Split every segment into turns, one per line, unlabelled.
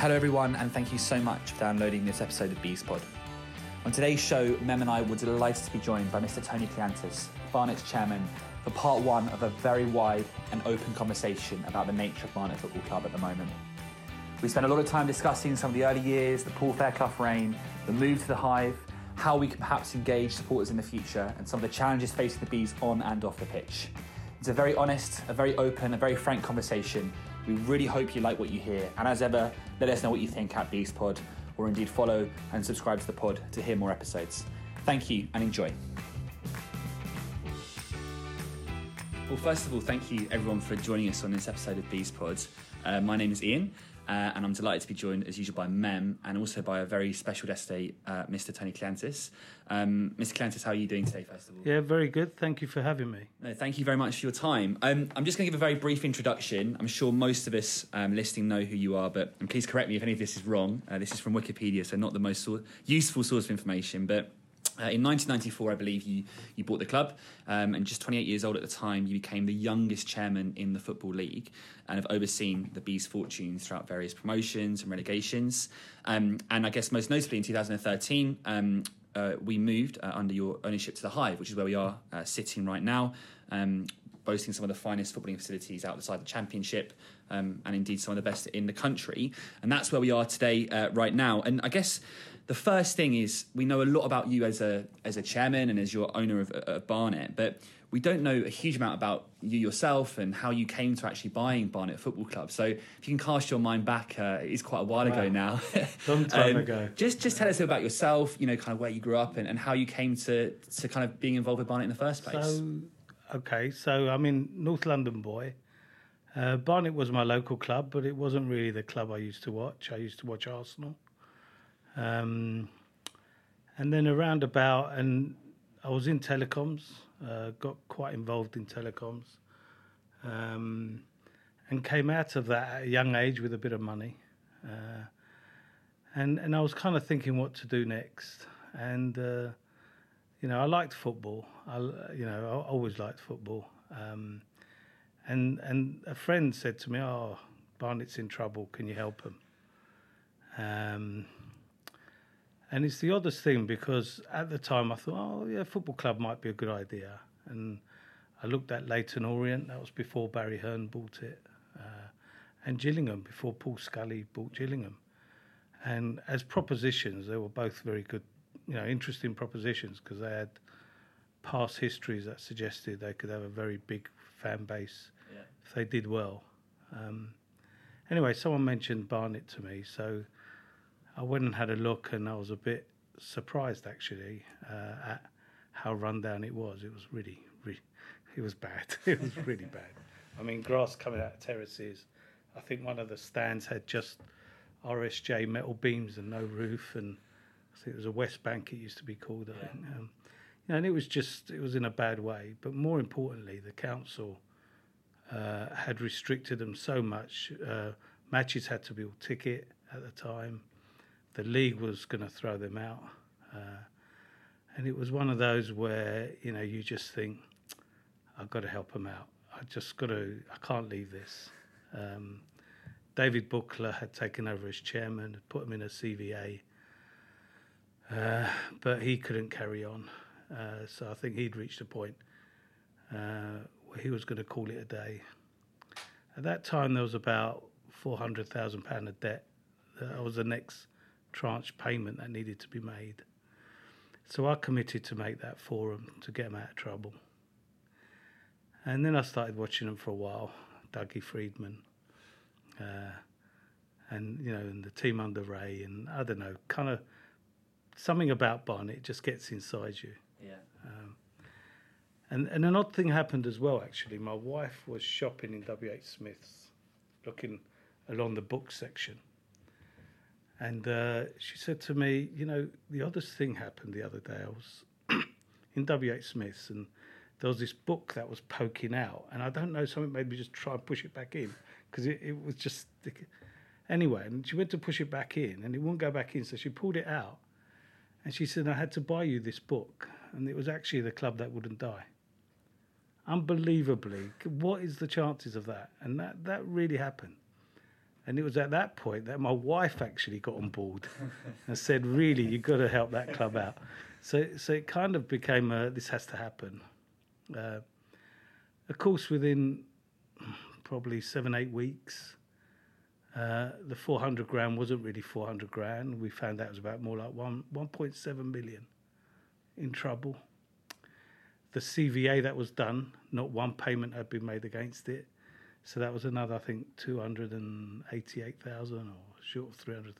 Hello, everyone, and thank you so much for downloading this episode of Bees Pod. On today's show, Mem and I were delighted to be joined by Mr. Tony Kleanthis, Barnet's chairman, for part one of a very wide and open conversation about the nature of Barnet Football Club at the moment. We spent a lot of time discussing some of the early years, the Paul Fairclough reign, the move to the Hive, how we can perhaps engage supporters in the future, and some of the challenges facing the Bees on and off the pitch. It's a very honest, a very open, a very frank conversation. We really hope you like what you hear, and as ever, let us know what you think at Bees Pod, or indeed follow and subscribe to the pod to hear more episodes. Thank you and enjoy. Well, first of all, thank you everyone for joining us on this episode of Bees Pod. Uh, my name is Ian, uh, and I'm delighted to be joined, as usual, by Mem and also by a very special guest today, uh, Mr. Tony Kleanthis. Um, Mr. Kleanthis, how are you doing today, first of all?
Yeah, very good. Thank you for having me.
No, thank you very much for your time. Um, I'm just going to give a very brief introduction. I'm sure most of us um, listening know who you are, but please correct me if any of this is wrong. Uh, this is from Wikipedia, so not the most sor- useful source of information, but uh, in 1994, I believe you, you bought the club, um, and just 28 years old at the time, you became the youngest chairman in the Football League and have overseen the Bees' fortunes throughout various promotions and relegations. Um, and I guess most notably in 2013, um, uh, we moved uh, under your ownership to the Hive, which is where we are uh, sitting right now, um, boasting some of the finest footballing facilities outside the Championship. Um, and indeed, some of the best in the country. And that's where we are today, uh, right now. And I guess the first thing is we know a lot about you as a as a chairman and as your owner of, of Barnet, but we don't know a huge amount about you yourself and how you came to actually buying Barnet Football Club. So if you can cast your mind back, uh, it's quite a while
Wow.
ago now.
Long time
Um,
ago.
Just just tell us about yourself. You know, kind of where you grew up and, and how you came to to kind of being involved with Barnet in the first place.
So, okay, so I'm in North London boy. Uh, Barnet was my local club, but it wasn't really the club I used to watch. I used to watch Arsenal. Um, and then around about, and I was in telecoms, uh, got quite involved in telecoms, um, and came out of that at a young age with a bit of money. Uh, and, and I was kind of thinking what to do next. And uh, you know, I liked football. I, you know, I always liked football. Um, and and a friend said to me, "Oh, Barnet's in trouble. Can you help him?" Um, and it's the oddest thing because at the time I thought, "Oh, yeah, football club might be a good idea." And I looked at Leyton Orient. That was before Barry Hearn bought it, uh, and Gillingham before Paul Scally bought Gillingham. And as propositions, they were both very good you know interesting propositions because they had past histories that suggested they could have a very big fan base
Yeah.
if they did well. Um, anyway, someone mentioned Barnet to me, so I went and had a look, and I was a bit surprised actually uh, at how rundown it was. It was really, really, it was bad. it was really bad. I mean, grass coming out of terraces. I think one of the stands had just RSJ metal beams and no roof, and I think it was a West Bank. It used to be called. Think. Um, you know, and it was just it was in a bad way. But more importantly, the council uh, had restricted them so much. Uh, matches had to be all ticket at the time. The league was going to throw them out, uh, and it was one of those where you know you just think, I've got to help them out. I just got to. I can't leave this. Um, David Buckler had taken over as chairman, had put him in a CVA, uh, but he couldn't carry on. Uh, so I think he'd reached a point uh, where he was going to call it a day. At that time, there was about four hundred thousand pound of debt. That was the next tranche payment that needed to be made. So I committed to make that for him to get him out of trouble. And then I started watching them for a while, Dougie Freedman, uh, and you know, and the team under Ray, and I don't know, kind of something about Barnet just gets inside you.
yeah.
And and an odd thing happened as well. Actually, my wife was shopping in WH Smith's, looking along the book section, and uh, she said to me, "You know, the oddest thing happened the other day. I was in WH Smith's, and there was this book that was poking out, and I don't know, something made me just try and push it back in because it, it was just anyway. And she went to push it back in, and it wouldn't go back in, so she pulled it out, and she said, "I had to buy you this book." And it was actually the club that wouldn't die unbelievably what is the chances of that and that that really happened And it was at that point that my wife actually got on board and said, "Really, you've got to help that club out." So, so it kind of became a, this has to happen. Uh, of course, within probably seven, eight weeks, uh, the 400 grand wasn't really 400 grand. We found out it was about more like one 1.7 million in trouble. The CVA that was done, not one payment had been made against it. So that was another, I think, 288,000 or short of 300.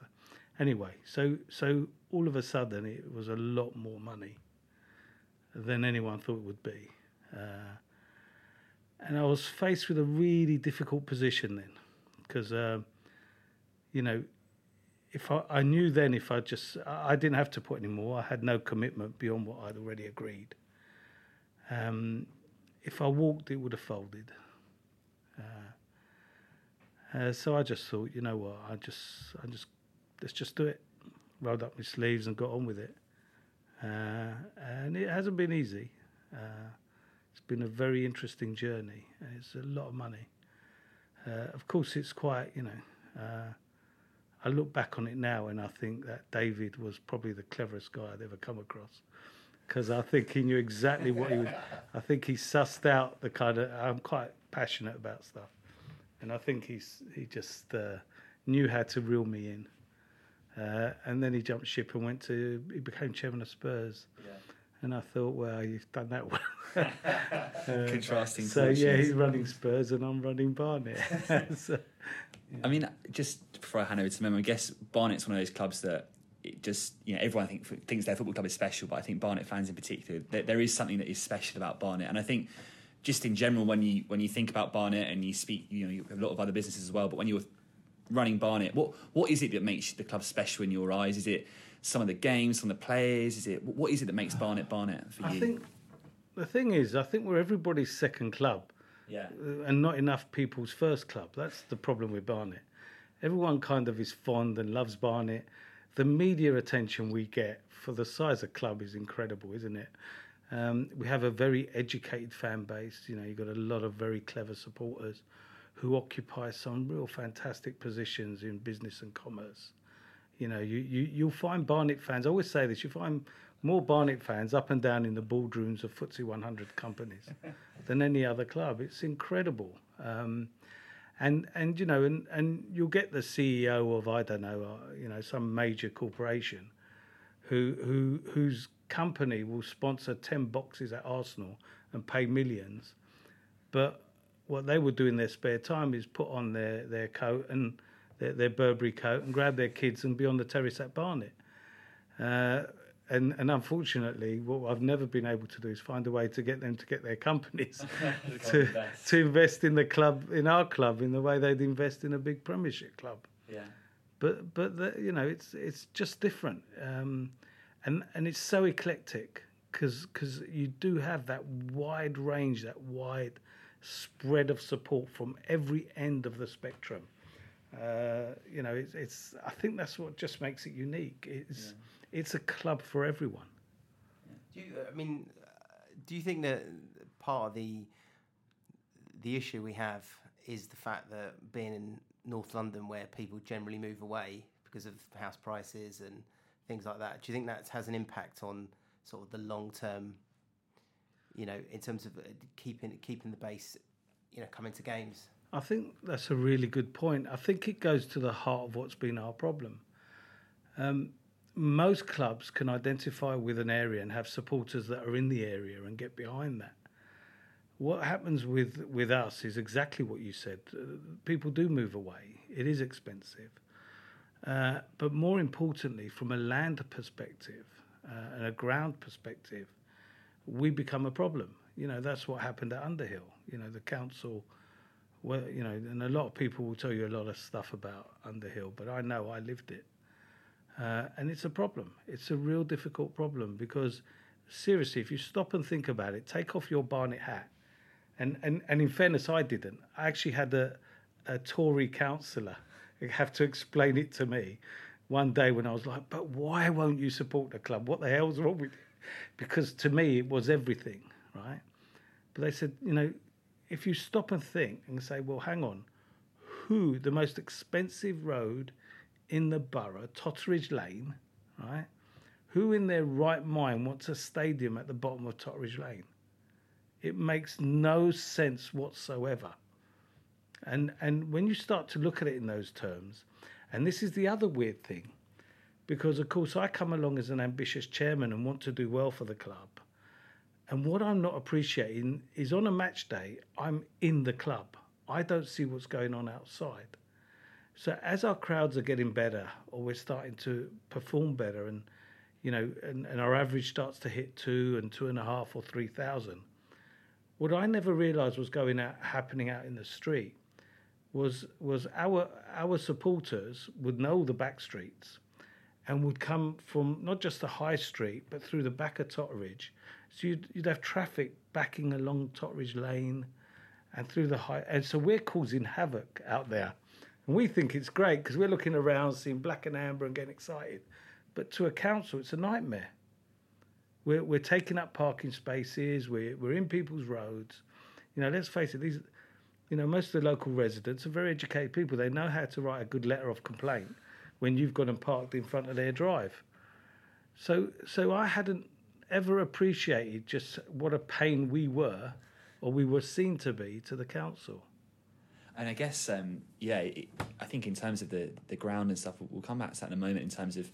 Anyway, so so all of a sudden it was a lot more money than anyone thought it would be. Uh, and I was faced with a really difficult position then because, uh, you know, if I, I knew then if I just, I didn't have to put any more, I had no commitment beyond what I'd already agreed. Um, if I walked, it would have folded. Uh, so I just thought, you know what, I just, I just, let's just do it. Rolled up my sleeves and got on with it. Uh, and it hasn't been easy. Uh, it's been a very interesting journey. It's a lot of money. Uh, of course, it's quite, you know, uh, I look back on it now and I think that David was probably the cleverest guy I'd ever come across. Because I think he knew exactly what he would. I think he sussed out the kind of. I'm quite passionate about stuff, and I think he's he just uh, knew how to reel me in. Uh, and then he jumped ship and went to. He became chairman of Spurs.
Yeah.
And I thought, well, you've done that well.
Uh, Contrasting.
So yeah, he's running Spurs and I'm running Barnet. so,
I mean, just before I hand over to Memo, I guess Barnet's one of those clubs that it just, you know, everyone think, thinks their football club is special, but I think Barnet fans in particular, there, there is something that is special about Barnet. And I think just in general, when you when you think about Barnet and you speak, you know, you have a lot of other businesses as well, but when you're running Barnet, what what is it that makes the club special in your eyes? Is it some of the games, some of the players? Is it what is it that makes Barnet Barnet for you?
I think the thing is, I think we're everybody's second club.
yeah,
uh, and not enough people's first club. That's the problem with Barnet. Everyone kind of is fond and loves Barnet. The media attention we get for the size of club is incredible, isn't it? Um, we have a very educated fan base. You know, you've got a lot of very clever supporters who occupy some real fantastic positions in business and commerce. You know, you, you, you'll find Barnet fans, I always say this, you find more Barnet fans up and down in the boardrooms of FTSE 100 companies than any other club. It's incredible. Um, and, and, you know, and, and you'll get the CEO of, I don't know, uh, you know, some major corporation who, who, whose company will sponsor 10 boxes at Arsenal and pay millions. But what they would do in their spare time is put on their, their coat and their, their Burberry coat and grab their kids and be on the terrace at Barnet. Uh, and, and unfortunately, what I've never been able to do is find a way to get them to get their companies to, to invest in the club, in our club, in the way they'd invest in a big Premiership club.
yeah,
But but the, you know, it's it's just different, um, and and it's so eclectic because you do have that wide range, that wide spread of support from every end of the spectrum. Uh, you know, it's, it's. I think that's what just makes it unique. It's it's a club for everyone.
Do you, I mean, uh, do you think that part of the the issue we have is the fact that being in North London, where people generally move away because of house prices and things like that, do you think that has an impact on sort of the long term? You know, in terms of uh, keeping keeping the base, you know, coming to games.
I think that's a really good point. I think it goes to the heart of what's been our problem. Um, most clubs can identify with an area and have supporters that are in the area and get behind that. What happens with, with us is exactly what you said. Uh, people do move away, it is expensive. Uh, but more importantly, from a land perspective uh, and a ground perspective, we become a problem. You know, that's what happened at Underhill. You know, the council well, you know, and a lot of people will tell you a lot of stuff about Underhill, but I know I lived it. Uh, and it's a problem. It's a real difficult problem because, seriously, if you stop and think about it, take off your Barnet hat. And, and, and in fairness, I didn't. I actually had a, a Tory councillor have to explain it to me one day when I was like, but why won't you support the club? What the hell's wrong with you? Because to me, it was everything, right? But they said, you know, if you stop and think and say, well, hang on, who the most expensive road in the borough, Totteridge Lane, right? Who in their right mind wants a stadium at the bottom of Totteridge Lane? It makes no sense whatsoever. And and when you start to look at it in those terms, and this is the other weird thing, because of course I come along as an ambitious chairman and want to do well for the club. And what I'm not appreciating is on a match day, I'm in the club. I don't see what's going on outside. So as our crowds are getting better, or we're starting to perform better, and you know, and, and our average starts to hit two and two and a half or three thousand, what I never realised was going out happening out in the street was was our our supporters would know the back streets and would come from not just the high street but through the back of Totteridge. So you'd, you'd have traffic backing along Totteridge Lane and through the high. And so we're causing havoc out there. And we think it's great because we're looking around, seeing black and amber and getting excited. But to a council, it's a nightmare. We're, we're taking up parking spaces, we're, we're in people's roads. You know, let's face it, these, you know, most of the local residents are very educated people. They know how to write a good letter of complaint when you've got them parked in front of their drive. So, so I hadn't ever appreciated just what a pain we were, or we were seen to be, to the council.
And I guess, um, yeah, it, I think in terms of the, the ground and stuff, we'll come back to that in a moment in terms of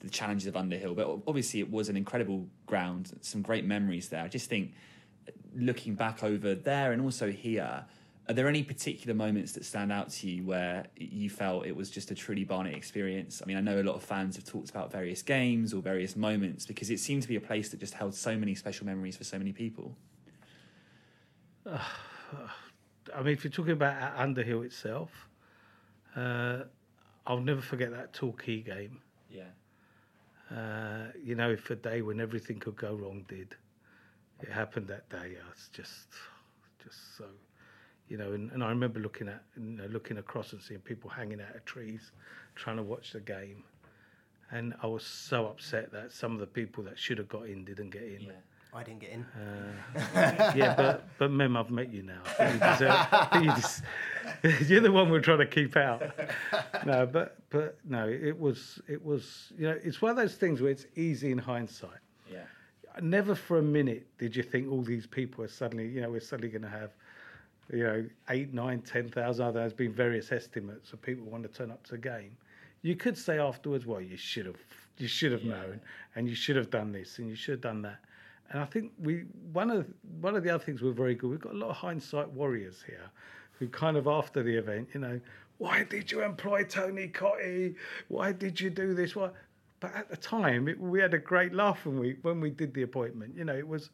the challenges of Underhill. But obviously, it was an incredible ground, some great memories there. I just think looking back over there and also here, are there any particular moments that stand out to you where you felt it was just a truly Barnet experience? I mean, I know a lot of fans have talked about various games or various moments because it seemed to be a place that just held so many special memories for so many people.
Uh, I mean, if you're talking about Underhill itself, uh, I'll never forget that Torquay game.
Yeah.
Uh, you know, if a day when everything could go wrong did, it happened that day. I was just, just so, you know. And, and I remember looking at, you know, looking across and seeing people hanging out of trees, trying to watch the game, and I was so upset that some of the people that should have got in didn't get in.
Yeah.
I didn't get in.
Uh, yeah, but but Mem, I've met you now. You deserve, you just, you're the one we're trying to keep out. No, but but no, it was it was you know it's one of those things where it's easy in hindsight.
Yeah.
Never for a minute did you think all these people are suddenly you know we're suddenly going to have you know eight, nine, ten thousand. There's been various estimates of people want to turn up to the game. You could say afterwards, well, you should have you should have
Yeah.
known, and you should have done this, and you should have done that. And I think we one of one of the other things we're very good. We've got a lot of hindsight warriors here, who kind of after the event, you know, why did you employ Tony Cottee? Why did you do this? Why? But at the time, it, we had a great laugh when we when we did the appointment. You know, it was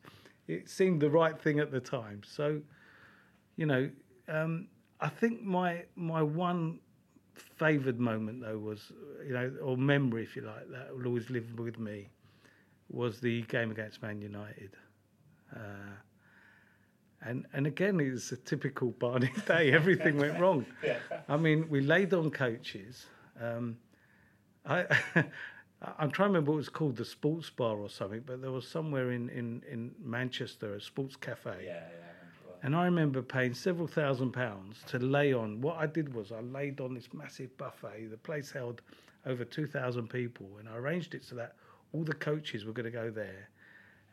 it seemed the right thing at the time. So, you know, um, I think my my one favoured moment though was you know or memory if you like that will always live with me was the game against Man United. Uh, and and again, it was a typical Barnet day. Everything went wrong. Yeah. I mean, we laid on coaches. Um, I I'm trying to remember what it was called, the Sports Bar or something, but there was somewhere in, in, in Manchester a sports cafe.
Yeah, yeah.
And I remember paying several thousand pounds to lay on. What I did was I laid on this massive buffet. The place held over 2,000 people, and I arranged it so that all the coaches were going to go there,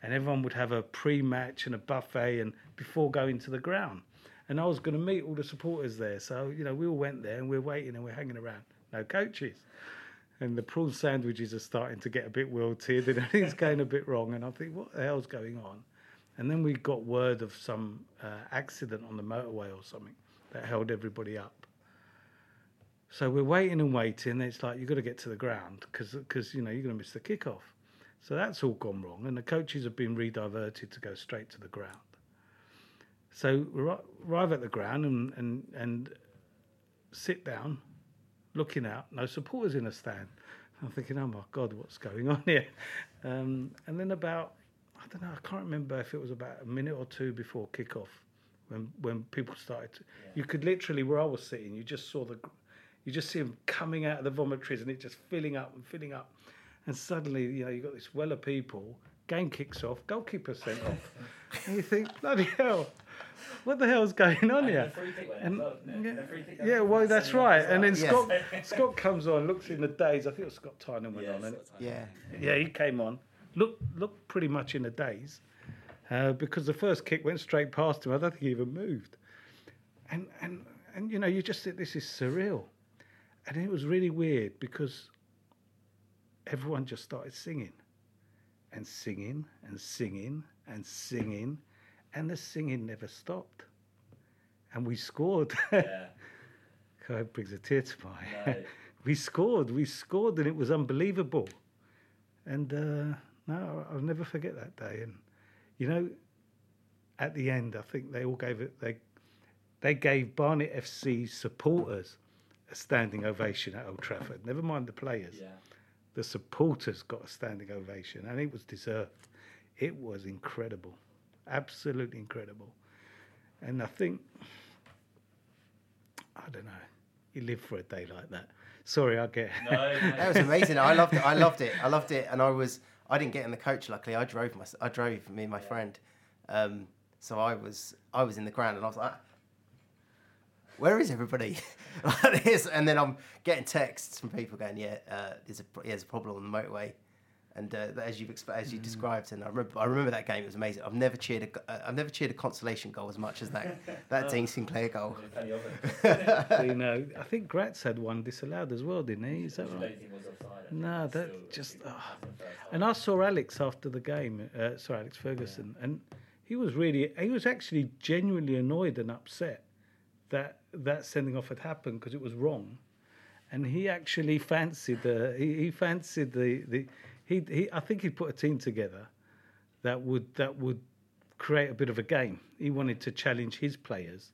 and everyone would have a pre-match and a buffet, and before going to the ground. And I was going to meet all the supporters there. So you know, we all went there, and we're waiting, and we're hanging around. No coaches. And the prawn sandwiches are starting to get a bit wilted, and everything's going a bit wrong. And I think, what the hell's going on? And then we got word of some uh, accident on the motorway or something that held everybody up. So we're waiting and waiting. It's like you've got to get to the ground because you know you're going to miss the kickoff. So that's all gone wrong, and the coaches have been rediverted to go straight to the ground. So we arrive at the ground and and, and sit down, looking out. No supporters in the stand. I'm thinking, oh my god, what's going on here? Um, and then about I don't know. I can't remember if it was about a minute or two before kickoff, when when people started. To, You could literally, where I was sitting, you just saw the, you just see them coming out of the vomitories and it just filling up and filling up, and suddenly you know you got this well of people. Game kicks off, goalkeeper sent off, and you think bloody hell. what the hell's going on here? And, yeah, yeah, well, that's right. And then
Yeah.
Scott Scott comes on, looks in the days. I think it was Scott Tynan went on, and
Yeah.
yeah, he came on. Looked looked pretty much in a daze uh, because the first kick went straight past him. I don't think he even moved. And and and you know, you just think this is surreal, and it was really weird because everyone just started singing, and singing and singing and singing, and the singing never stopped, and we scored.
Yeah.
God, it brings a tear to my eye.
No.
we scored, we scored, and it was unbelievable. And uh, no, I'll never forget that day. And you know, at the end, I think they all gave it. They they gave Barnet FC supporters a standing ovation at Old Trafford. Never mind the players.
Yeah.
The supporters got a standing ovation, and it was deserved. It was incredible, absolutely incredible. And I think I don't know. You live for a day like that. Sorry, I get.
No That was amazing. I loved it. I loved it. I loved it. And I was, I didn't get in the coach. Luckily, I drove my, I drove me and my friend. Um, so I was, I was in the ground, and I was like, "Where is everybody?" like this. And then I'm getting texts from people going, "Yeah, uh, there's a, yeah, there's a problem on the motorway." And uh, as you've exp- as you described, and I remember, I remember that game. It was amazing. I've never cheered A, uh, I've never cheered a consolation goal as much as that that Dean Sinclair goal.
you know, I think Gratz had one disallowed as well, didn't he? Is that right? No, that just. ah. And I saw Alex after the game. Uh, sorry, Alex Ferguson, and he was really, he was actually genuinely annoyed and upset that that sending off had happened because it was wrong, and he actually fancied the, he, he fancied the the, he, he I think he put a team together that would that would create a bit of a game. He wanted to challenge his players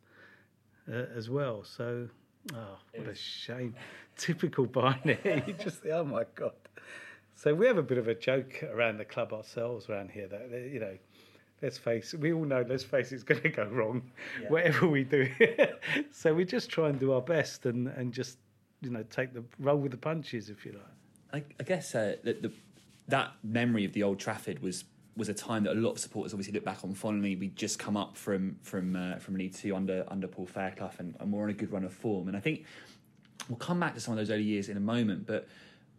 uh, as well. So, oh, what a shame! Typical Barnet. you just oh my god. So we have a bit of a joke around the club ourselves around here that you know. Let's face it, we all know, let's face it, it's going to go wrong, whatever we do. so we just try and do our best and, and just, you know, take the roll with the punches, if you like.
I, I guess uh, the, the, that memory of the old Trafford was was a time that a lot of supporters obviously look back on fondly. We'd just come up from from uh, from League Two under under Paul Fairclough, and, and we're on a good run of form. And I think we'll come back to some of those early years in a moment. But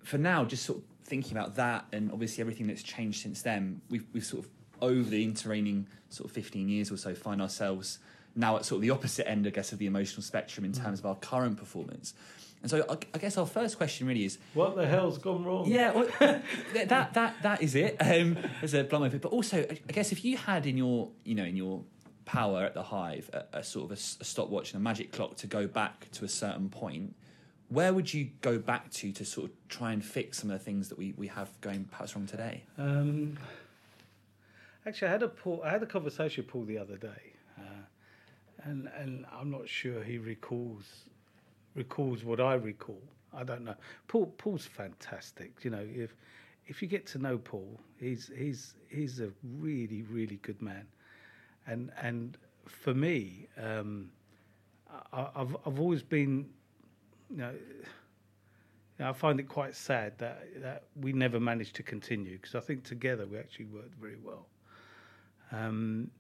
for now, just sort of thinking about that, and obviously everything that's changed since then, we've we've sort of over the intervening sort of fifteen years or so find ourselves now at sort of the opposite end, I guess, of the emotional spectrum in terms of our current performance. And so I, I guess our first question really is
What the hell's gone wrong?
yeah, well, that that that is it. Um, as a blunt of it. But also, I guess if you had in your you know in your power at the hive a, a sort of a, a stopwatch and a magic clock to go back to a certain point, where would you go back to to sort of try and fix some of the things that we, we have going perhaps wrong today?
Um, actually, I had a Paul, I had a conversation with Paul the other day, uh, and and I'm not sure he recalls recalls what I recall. I don't know. Paul Paul's fantastic. You know, if if you get to know Paul, he's he's he's a really really good man, and and for me, um, I, I've I've always been, you know. you know, I find it quite sad that that we never managed to continue because I think together we actually worked very well. Um,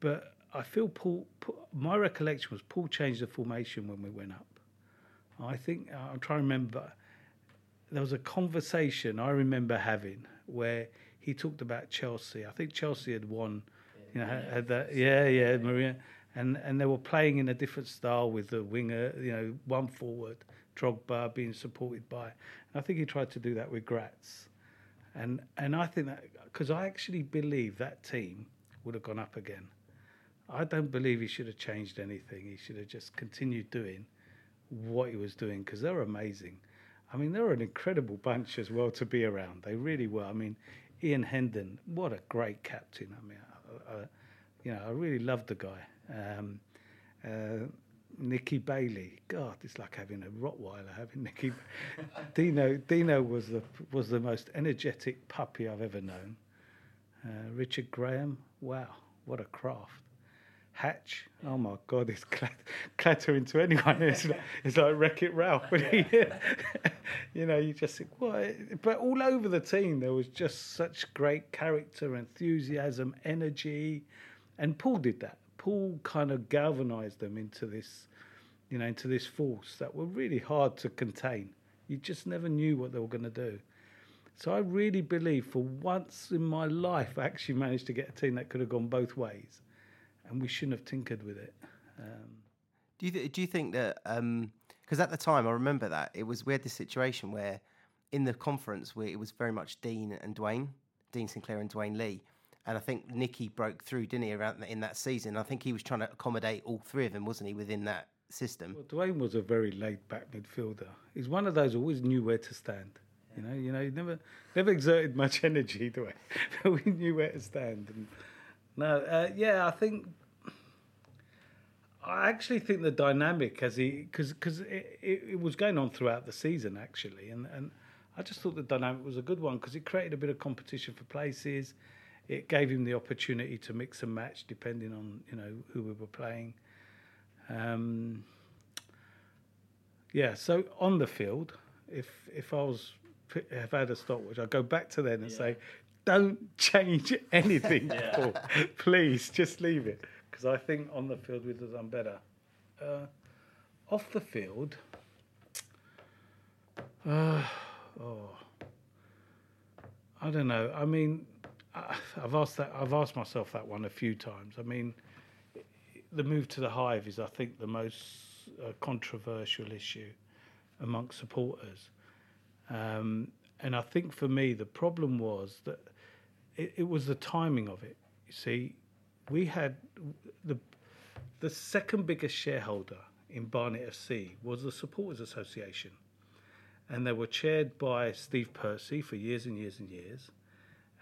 but I feel Paul, Paul. My recollection was Paul changed the formation when we went up. I think uh, I'm trying to remember. There was a conversation I remember having where he talked about Chelsea. I think Chelsea had won. You know, had, had that. Yeah, yeah, Maria. And and they were playing in a different style with the winger. You know, one forward, Drogba being supported by. And I think he tried to do that with Gratz. And and I think that because I actually believe that team would have gone up again. I don't believe he should have changed anything. He should have just continued doing what he was doing because they're amazing. I mean, they're an incredible bunch as well to be around. They really were. I mean, Ian Hendon, what a great captain. I mean, I, I, you know, I really loved the guy. Um, uh, Nicky Bailey, God, it's like having a Rottweiler having Nicky. Dino, Dino was the was the most energetic puppy I've ever known. Uh, Richard Graham, wow, what a craft. Hatch, oh my God, it's clat- clatter into anyone. It's like, it's like Wreck It Ralph. He, you know, you just think, what? But all over the team, there was just such great character, enthusiasm, energy. And Paul did that. Paul kind of galvanized them into this, you know, into this force that were really hard to contain. You just never knew what they were going to do. So I really believe for once in my life, I actually managed to get a team that could have gone both ways, and we shouldn't have tinkered with it. Um,
do you th- do you think that because at the time I remember that it was we had this situation where in the conference where it was very much Dean and Dwayne, Dean Sinclair and Dwayne Lee, and I think Nicky broke through, didn't he, around in that season? I think he was trying to accommodate all three of them, wasn't he, within that system?
Well, Dwayne was a very laid back midfielder. He's one of those who always knew where to stand. You know, you know, he never never exerted much energy the way, but we knew where to stand. And no, uh, yeah, I think I actually think the dynamic as he because because it, it, it, was going on throughout the season actually, and and I just thought the dynamic was a good one because it created a bit of competition for places. It gave him the opportunity to mix and match depending on you know who we were playing. Um, yeah, so on the field, if if I was if I had a stopwatch, I'd go back to then and yeah. say, don't change anything, yeah. please, just leave it because I think on the field we'd have done better. Uh, off the field, uh, oh, I don't know. I mean, I've asked that. I've asked myself that one a few times. I mean, the move to the hive is, I think, the most uh, controversial issue amongst supporters. Um, and I think for me, the problem was that it, it was the timing of it. You see, we had the the second biggest shareholder in Barnet FC was the Supporters Association, and they were chaired by Steve Percy for years and years and years.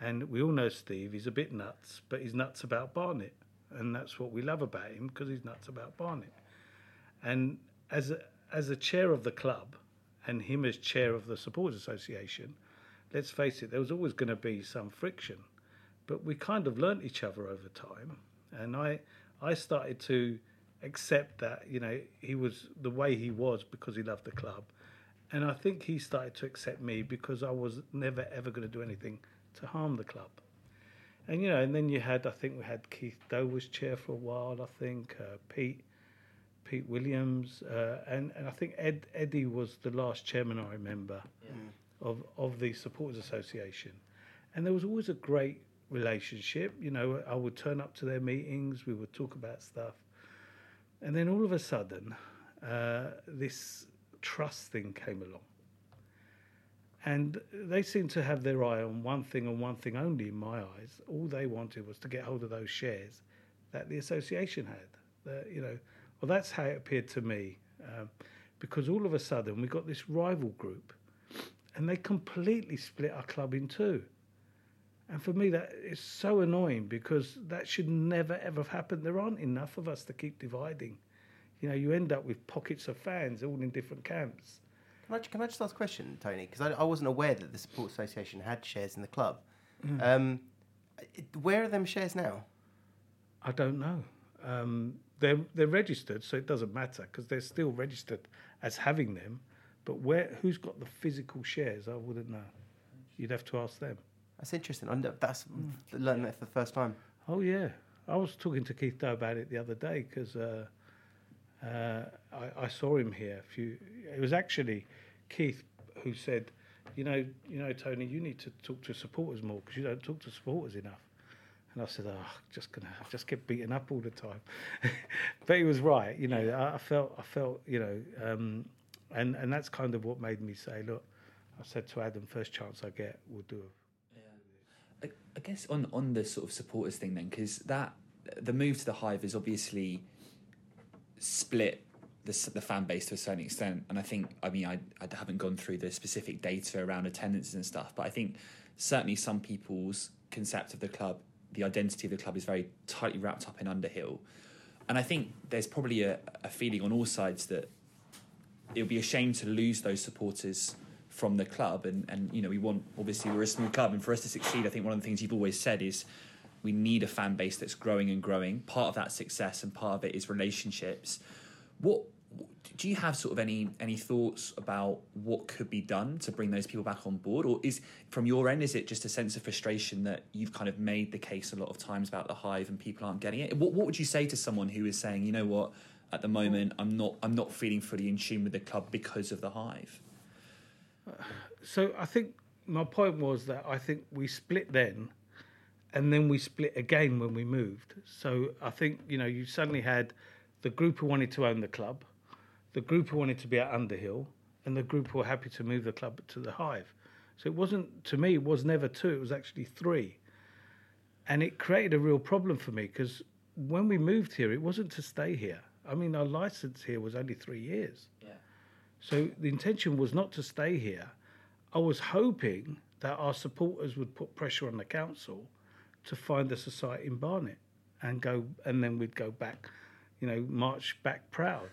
And we all know Steve; he's a bit nuts, but he's nuts about Barnet, and that's what we love about him because he's nuts about Barnet. And as a, as a chair of the club, and him as chair of the Supporters Association, let's face it, there was always going to be some friction but we kind of learnt each other over time, and I I started to accept that you know he was the way he was because he loved the club, and I think he started to accept me because I was never ever going to do anything to harm the club. And you know, and then you had I think we had Keith Doe was chair for a while. I think uh, Pete Pete Williams, uh, and and I think Ed Eddie was the last chairman I remember yeah. Of of the supporters association, and there was always a great relationship. You know, I would turn up to their meetings, we would talk about stuff. And then all of a sudden, uh, this trust thing came along. And they seemed to have their eye on one thing and one thing only in my eyes. All they wanted was to get hold of those shares that the association had. That, you know, well, that's how it appeared to me. Um, because all of a sudden we got this rival group and they completely split our club in two. And for me, that is so annoying because that should never ever have happened. There aren't enough of us to keep dividing. You know, you end up with pockets of fans all in different camps.
Can I, can I just ask a question, Tony? Because I, I, wasn't aware that the Support Association had shares in the club. Mm. Um, where are them shares now?
I don't know. Um, they're they're registered, so it doesn't matter because they're still registered as having them. But where who's got the physical shares? I wouldn't know. You'd have to ask them.
That's interesting. I that's mm. learning that for the first time.
Oh yeah, I was talking to Keith Doe about it the other day because uh, uh, I, I, saw him here. A few. It was actually Keith who said, "You know, you know, Tony, you need to talk to supporters more because you don't talk to supporters enough." And I said, "Oh, just gonna I just get beaten up all the time." but he was right. You know, I, I felt I felt you know, um, and and that's kind of what made me say, "Look." I said to Adam, first chance I get, we'll do it.
I guess on on the sort of supporters thing then, because that the move to the hive is obviously split the, the fan base to a certain extent, and I think I mean I I haven't gone through the specific data around attendances and stuff, but I think certainly some people's concept of the club, the identity of the club, is very tightly wrapped up in Underhill, and I think there's probably a, a feeling on all sides that it would be a shame to lose those supporters from the club. And, and, you know, we want, obviously, we're a small club. And for us to succeed, I think one of the things you've always said is we need a fan base that's growing and growing. Part of that success and part of it is relationships. What do you have sort of any any thoughts about what could be done to bring those people back on board, or is from your end is it just a sense of frustration that you've kind of made the case a lot of times about the hive and people aren't getting it? What what would you say to someone who is saying, you know what, at the moment I'm not I'm not feeling fully in tune with the club because of the hive?
So I think my point was that I think we split then, and then we split again when we moved. So I think you know you suddenly had the group who wanted to own the club, the group who wanted to be at Underhill, and the group who were happy to move the club to the Hive. So it wasn't to me. It was never two. It was actually three, and it created a real problem for me because when we moved here, it wasn't to stay here. I mean, our license here was only three years.
Yeah.
So the intention was not to stay here. I was hoping that our supporters would put pressure on the council to find a society in Barnet and go, and then we'd go back, you know, march back proud.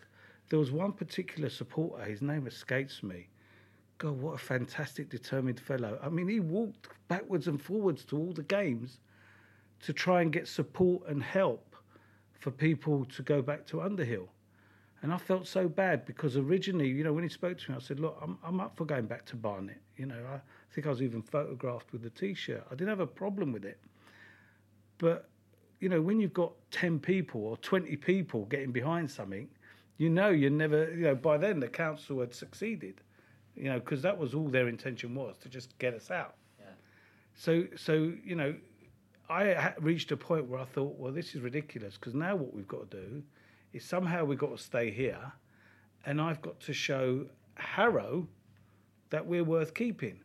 There was one particular supporter, his name escapes me. God, what a fantastic, determined fellow. I mean, he walked backwards and forwards to all the games to try and get support and help for people to go back to Underhill. And I felt so bad because originally, you know, when he spoke to me, I said, "Look, I'm I'm up for going back to Barnet." You know, I think I was even photographed with the T-shirt. I didn't have a problem with it, but you know, when you've got ten people or twenty people getting behind something, you know, you're never. You know, by then the council had succeeded. You know, because that was all their intention was to just get us out.
Yeah.
So, so you know, I reached a point where I thought, well, this is ridiculous because now what we've got to do is somehow we've got to stay here, and I've got to show Harrow that we're worth keeping.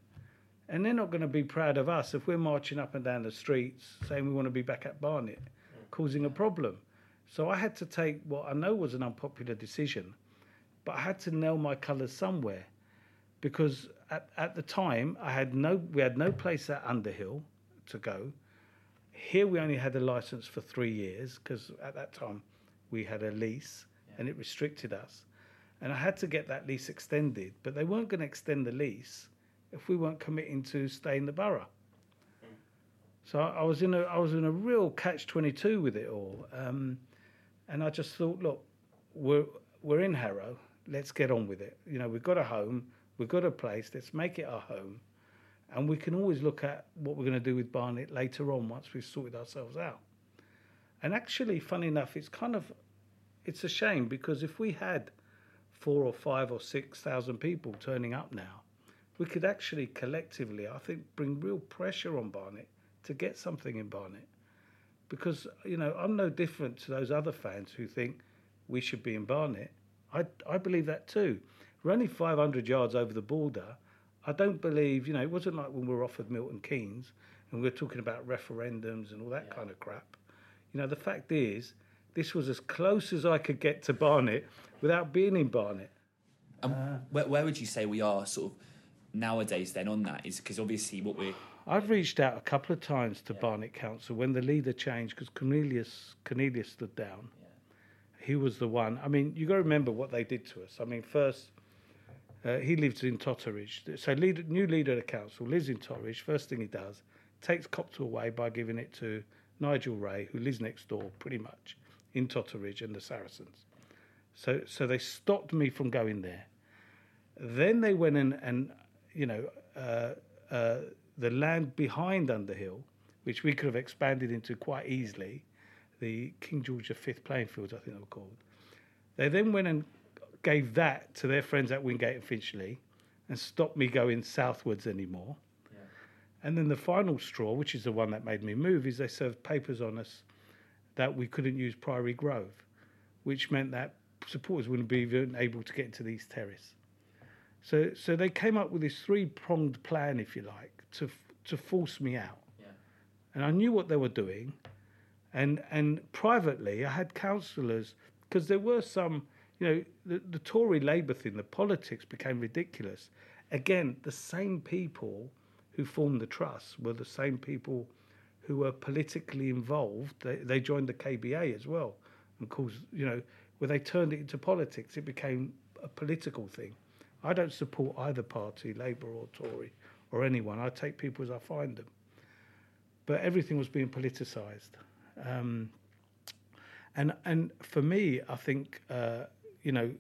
And they're not going to be proud of us if we're marching up and down the streets saying we want to be back at Barnet, causing a problem. So I had to take what I know was an unpopular decision, but I had to nail my colours somewhere because at, at the time I had no we had no place at Underhill to go. Here we only had a license for three years because at that time we had a lease and it restricted us. And I had to get that lease extended, but they weren't going to extend the lease if we weren't committing to stay in the borough. So I I was in a I was in a real catch twenty two with it all, um, and I just thought, look, we're we're in Harrow, let's get on with it. You know, we've got a home, we've got a place, let's make it our home, and we can always look at what we're going to do with Barnet later on once we've sorted ourselves out. And actually, funny enough, it's kind of it's a shame because if we had four or five or six thousand people turning up now, we could actually collectively, I think, bring real pressure on Barnet to get something in Barnet. Because, you know, I'm no different to those other fans who think we should be in Barnet. I, I believe that too. We're only 500 yards over the border. I don't believe, you know, it wasn't like when we were offered Milton Keynes and we were talking about referendums and all that kind of crap. You know, the fact is, this was as close as I could get to Barnet without being in Barnet.
And where, where would you say we are sort of nowadays then on that? Is because obviously what we're
I've reached out a couple of times to Barnet Council when the leader changed because Cornelius Cornelius stood down. He was the one. I mean, you got to remember what they did to us. I mean, first uh, he lives in Totteridge, so new leader of the council lives in Totteridge. First thing he does, takes Copthall away by giving it to Nigel Wray, who lives next door, pretty much in Totteridge and the Saracens. So, so they stopped me from going there. Then they went and, and you know, uh, uh, the land behind Underhill, which we could have expanded into quite easily, the King George V playing fields, I think they were called. They then went and gave that to their friends at Wingate and Finchley and stopped me going southwards anymore. And then the final straw, which is the one that made me move, is they served papers on us that we couldn't use Priory Grove, which meant that supporters wouldn't be even able to get into the East Terrace. So, so they came up with this three-pronged plan, if you like, to to force me out.
Yeah.
And I knew what they were doing, and and privately I had councillors because there were some, you know, the, the Tory Labour thing, the politics became ridiculous. Again, the same people who formed the trust were the same people who were politically involved. They, they joined the KBA as well, and caused, you know, where they turned it into politics, it became a political thing. I don't support either party, Labour or Tory, or anyone. I take people as I find them. But everything was being politicised. Um, and and for me, I think uh, you know,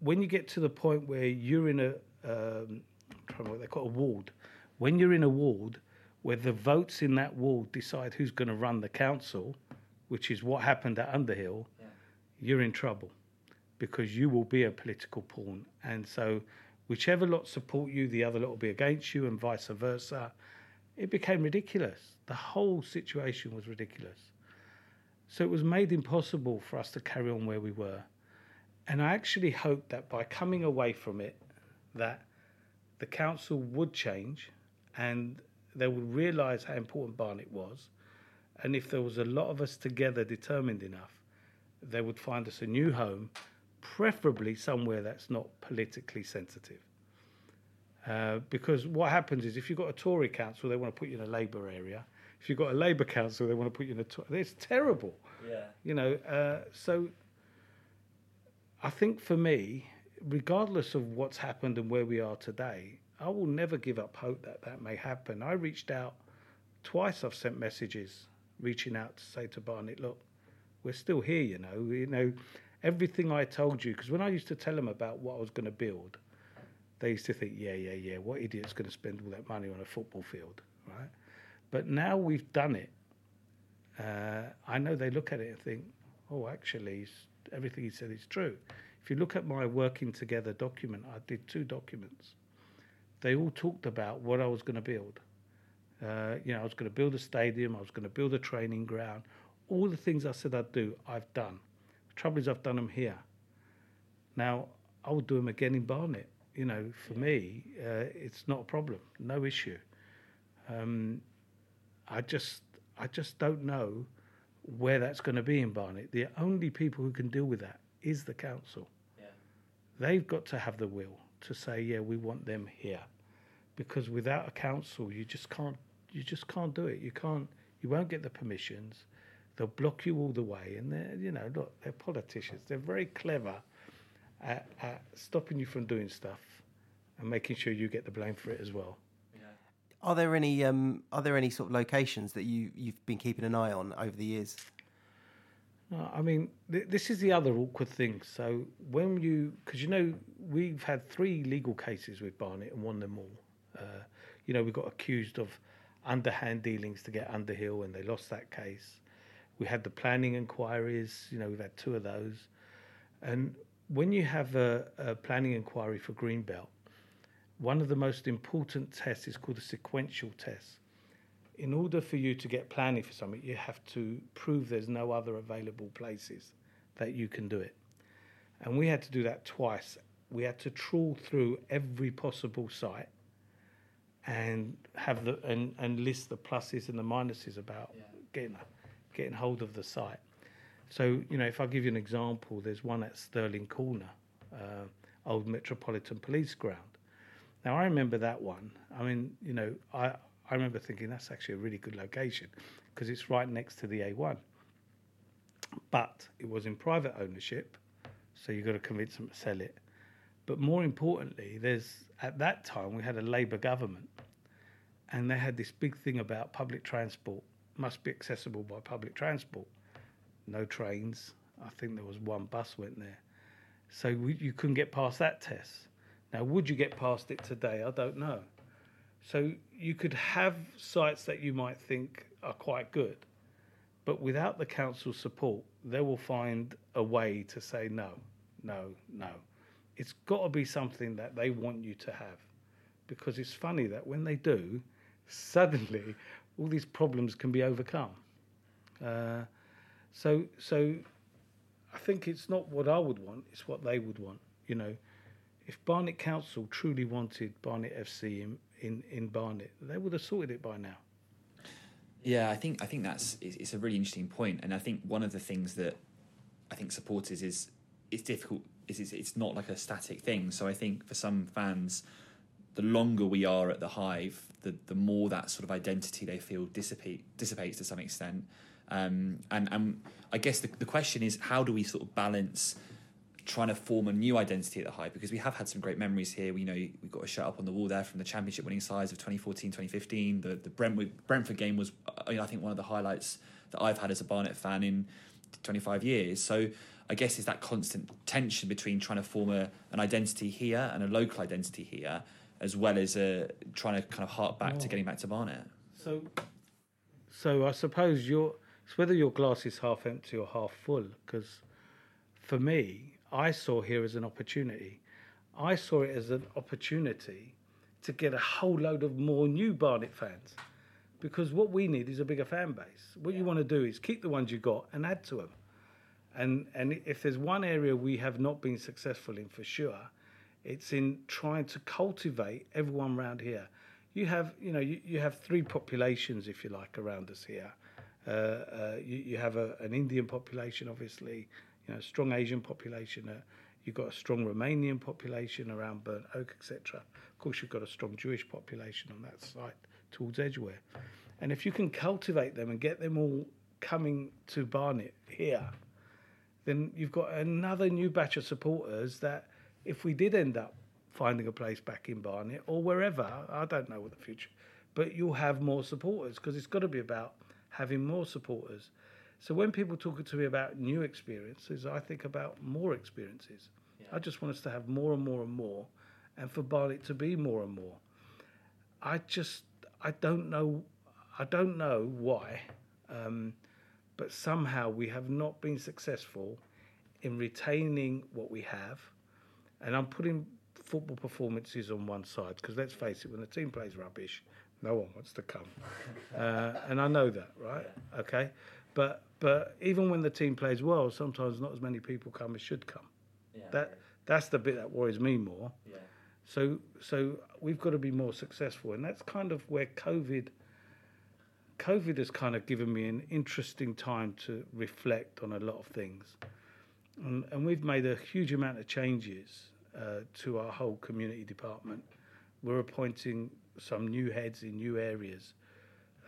when you get to the point where you're in a, um, I'm trying to what they call a ward, when you're in a ward where the votes in that ward decide who's going to run the council, which is what happened at Underhill,
Yeah.
you're in trouble because you will be a political pawn. And so, whichever lot support you, the other lot will be against you, and vice versa. It became ridiculous. The whole situation was ridiculous. So it was made impossible for us to carry on where we were. And I actually hoped that by coming away from it, that the council would change and they would realise how important Barnet was. And if there was a lot of us together determined enough, they would find us a new home, preferably somewhere that's not politically sensitive. Uh, because what happens is if you've got a Tory council, they want to put you in a Labour area. If you've got a Labour council, they want to put you in a. Tory. It's terrible
Yeah.
you know uh, so i think for me regardless of what's happened and where we are today i will never give up hope that that may happen i reached out twice i've sent messages reaching out to say to Barnet, look we're still here you know you know everything i told you because when i used to tell them about what i was going to build they used to think yeah yeah yeah what idiot's going to spend all that money on a football field right but now we've done it uh, I know they look at it and think, oh, actually, everything he said is true. If you look at my working together document, I did two documents. They all talked about what I was going to build. Uh, you know, I was going to build a stadium, I was going to build a training ground. All the things I said I'd do, I've done. The trouble is, I've done them here. Now, I will do them again in Barnet. You know, for me, uh, it's not a problem, no issue. Um, I just I just don't know where that's going to be in Barnet. The only people who can deal with that is the council.
Yeah.
They've got to have the will to say, yeah, we want them here, because without a council, you just can't you just can't do it. You can't you won't get the permissions. They'll block you all the way, and they're you know look they're politicians. They're very clever at, at stopping you from doing stuff and making sure you get the blame for it as well.
Are there any um, are there any sort of locations that you you've been keeping an eye on over the years?
No, I mean, th- this is the other awkward thing. So when you, because you know, we've had three legal cases with Barnet and won them all. Uh, you know, we got accused of underhand dealings to get Underhill, and they lost that case. We had the planning inquiries. You know, we've had two of those. And when you have a, a planning inquiry for Greenbelt, one of the most important tests is called a sequential test in order for you to get planning for something, you have to prove there's no other available places that you can do it. And we had to do that twice. We had to trawl through every possible site and have the and, and list the pluses and the minuses about
Yeah.
getting getting hold of the site. So you know, if I give you an example, there's one at Stirling Corner, uh, old Metropolitan Police Ground. Now I remember that one. I mean, you know, I I remember thinking that's actually a really good location because it's right next to the A1. But it was in private ownership, so you've got to convince them to sell it. But more importantly, there's at that time we had a Labour government, and they had this big thing about public transport must be accessible by public transport. No trains. I think there was one bus went there, so we, you couldn't get past that test. Now, would you get past it today? I don't know. So you could have sites that you might think are quite good, but without the council support, they will find a way to say no, no, no. It's got to be something that they want you to have, because it's funny that when they do, suddenly all these problems can be overcome. Uh, so, so I think it's not what I would want; it's what they would want. You know, if Barnet Council truly wanted Barnet FC in, in, in Barnet, they would have sorted it by now.
Yeah, I think I think that's it's, a really interesting point, and I think one of the things that I think supporters is it's difficult is it's, it's not like a static thing. So I think for some fans, the longer we are at the hive, the the more that sort of identity they feel dissipate dissipates to some extent. Um, and and I guess the the question is how do we sort of balance trying to form a new identity at the Hive because we have had some great memories here. We know we've got a shut up on the wall there from the championship winning sides of 2014, 2015. The the Brentford, Brentford game was, uh, I think, one of the highlights that I've had as a Barnet fan in 25 years. So I guess, it's that constant tension between trying to form a, an identity here and a local identity here, as well as uh, trying to kind of hark back to
Oh.
getting back to Barnet.
So, so I suppose your it's whether your glass is half empty or half full. Because for me, I saw here as an opportunity. I saw it as an opportunity to get a whole load of more new Barnet fans. Because what we need is a bigger fan base. What you want to do is keep the ones you got and add to them. And and if there's one area we have not been successful in for sure, it's in trying to cultivate everyone around here. You have you know you, you have three populations if you like around us here. Uh, uh, you, you have a, an Indian population, obviously, you know, strong Asian population. Uh, you've got a strong Romanian population around Burnt Oak, etc. Of course, you've got a strong Jewish population on that side towards Edgware. And if you can cultivate them and get them all coming to Barnet here, then you've got another new batch of supporters that if we did end up finding a place back in Barnet or wherever, I don't know what the future, but you'll have more supporters because it's got to be about having more supporters. So when people talk to me about new experiences, I think about more experiences. I just want us to have more and more and more, and for Barnet to be more and more. I just I don't know I don't know why, um, but somehow we have not been successful in retaining what we have, and I'm putting football performances on one side because let's face it, when the team plays rubbish, no one wants to come, uh, and I know that, right? Okay, but but even when the team plays well, sometimes not as many people come as should come. That that's the bit that worries me more. So so we've got to be more successful, and that's kind of where COVID. COVID has kind of given me an interesting time to reflect on a lot of things, and, and we've made a huge amount of changes uh, to our whole community department. We're appointing some new heads in new areas,